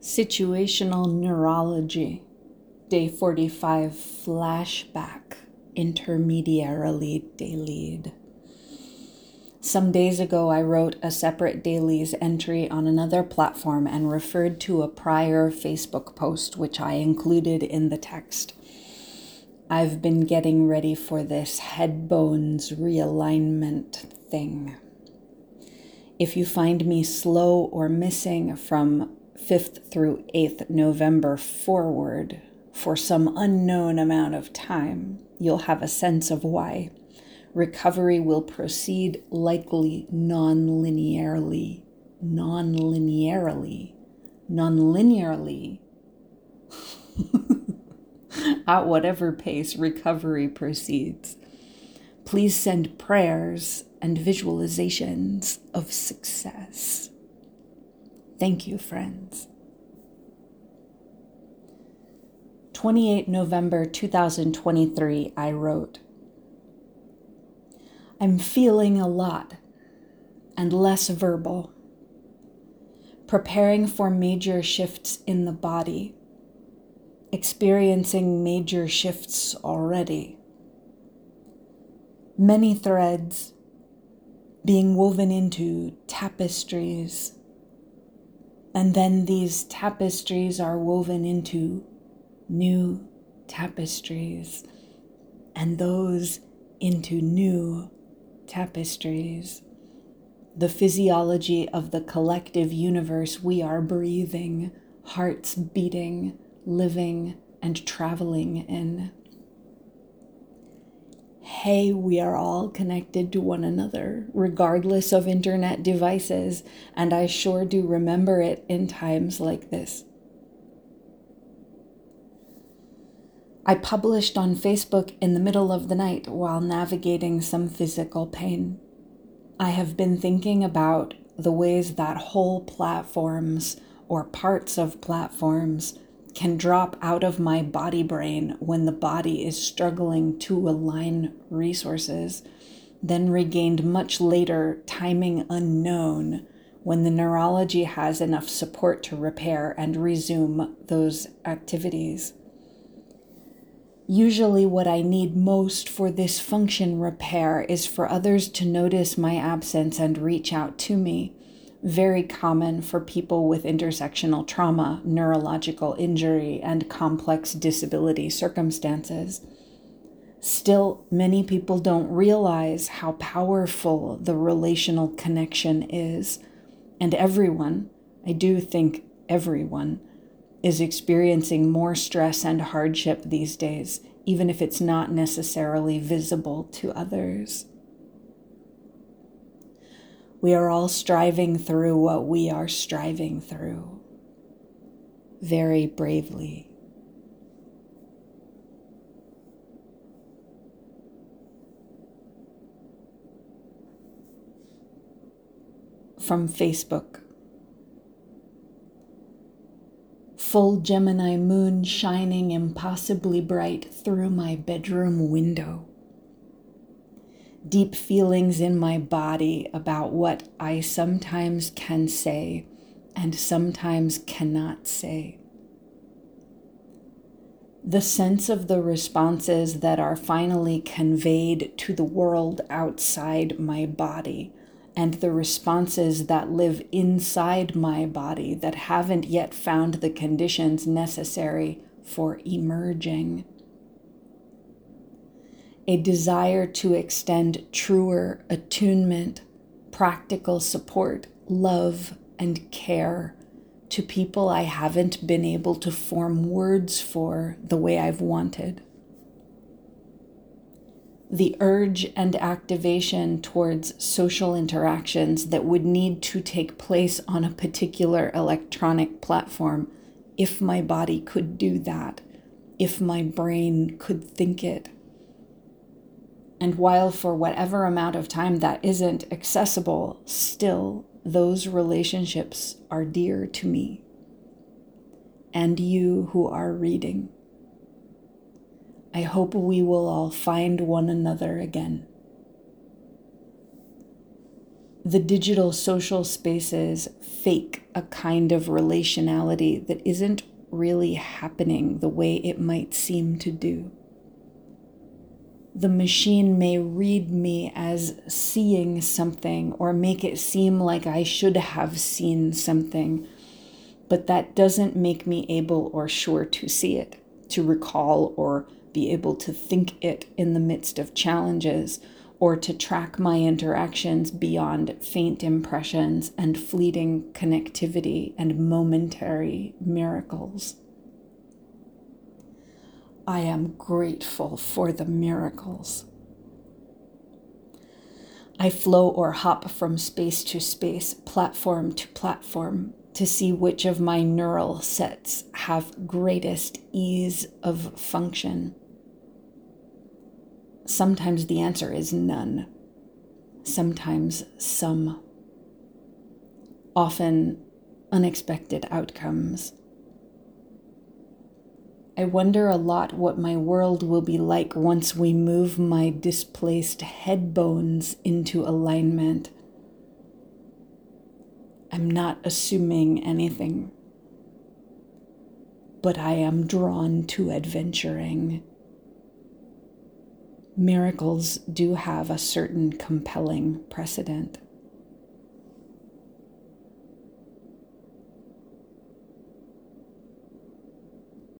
Situational Neurology, Day 45 Flashback, Intermediarily Delayed. Some days ago, I wrote a separate dailies entry on another platform and referred to a prior Facebook post, which I included in the text. I've been getting ready for this head bones realignment thing. If you find me slow or missing from 5th through 8th November forward for some unknown amount of time, you'll have a sense of why. Recovery will proceed likely non linearly, non linearly, non linearly. At whatever pace recovery proceeds. Please send prayers and visualizations of success. Thank you, friends. 28 November 2023, I wrote, I'm feeling a lot and less verbal, preparing for major shifts in the body, experiencing major shifts already. Many threads being woven into tapestries and then these tapestries are woven into new tapestries, and those into new tapestries. The physiology of the collective universe we are breathing, hearts beating, living, and traveling in hey, we are all connected to one another, regardless of internet devices, and I sure do remember it in times like this. I published on Facebook in the middle of the night while navigating some physical pain. I have been thinking about the ways that whole platforms or parts of platforms can drop out of my body brain when the body is struggling to align resources, then regained much later, timing unknown, when the neurology has enough support to repair and resume those activities. Usually, what I need most for this function repair is for others to notice my absence and reach out to me very common for people with intersectional trauma, neurological injury, and complex disability circumstances. Still, many people don't realize how powerful the relational connection is, and everyone, I do think everyone, is experiencing more stress and hardship these days, even if it's not necessarily visible to others. We are all striving through what we are striving through very bravely. From Facebook. Full Gemini moon shining impossibly bright through my bedroom window deep feelings in my body about what I sometimes can say and sometimes cannot say. The sense of the responses that are finally conveyed to the world outside my body, and the responses that live inside my body that haven't yet found the conditions necessary for emerging a desire to extend truer attunement, practical support, love, and care to people I haven't been able to form words for the way I've wanted. The urge and activation towards social interactions that would need to take place on a particular electronic platform if my body could do that, if my brain could think it and while for whatever amount of time that isn't accessible, still those relationships are dear to me and you who are reading. I hope we will all find one another again. the digital social spaces fake a kind of relationality that isn't really happening the way it might seem to do. The machine may read me as seeing something or make it seem like I should have seen something, but that doesn't make me able or sure to see it, to recall or be able to think it in the midst of challenges or to track my interactions beyond faint impressions and fleeting connectivity and momentary miracles. I am grateful for the miracles. I flow or hop from space to space, platform to platform, to see which of my neural sets have greatest ease of function. Sometimes the answer is none, sometimes some, often unexpected outcomes. I wonder a lot what my world will be like once we move my displaced head bones into alignment. I'm not assuming anything, but I am drawn to adventuring miracles do have a certain compelling precedent.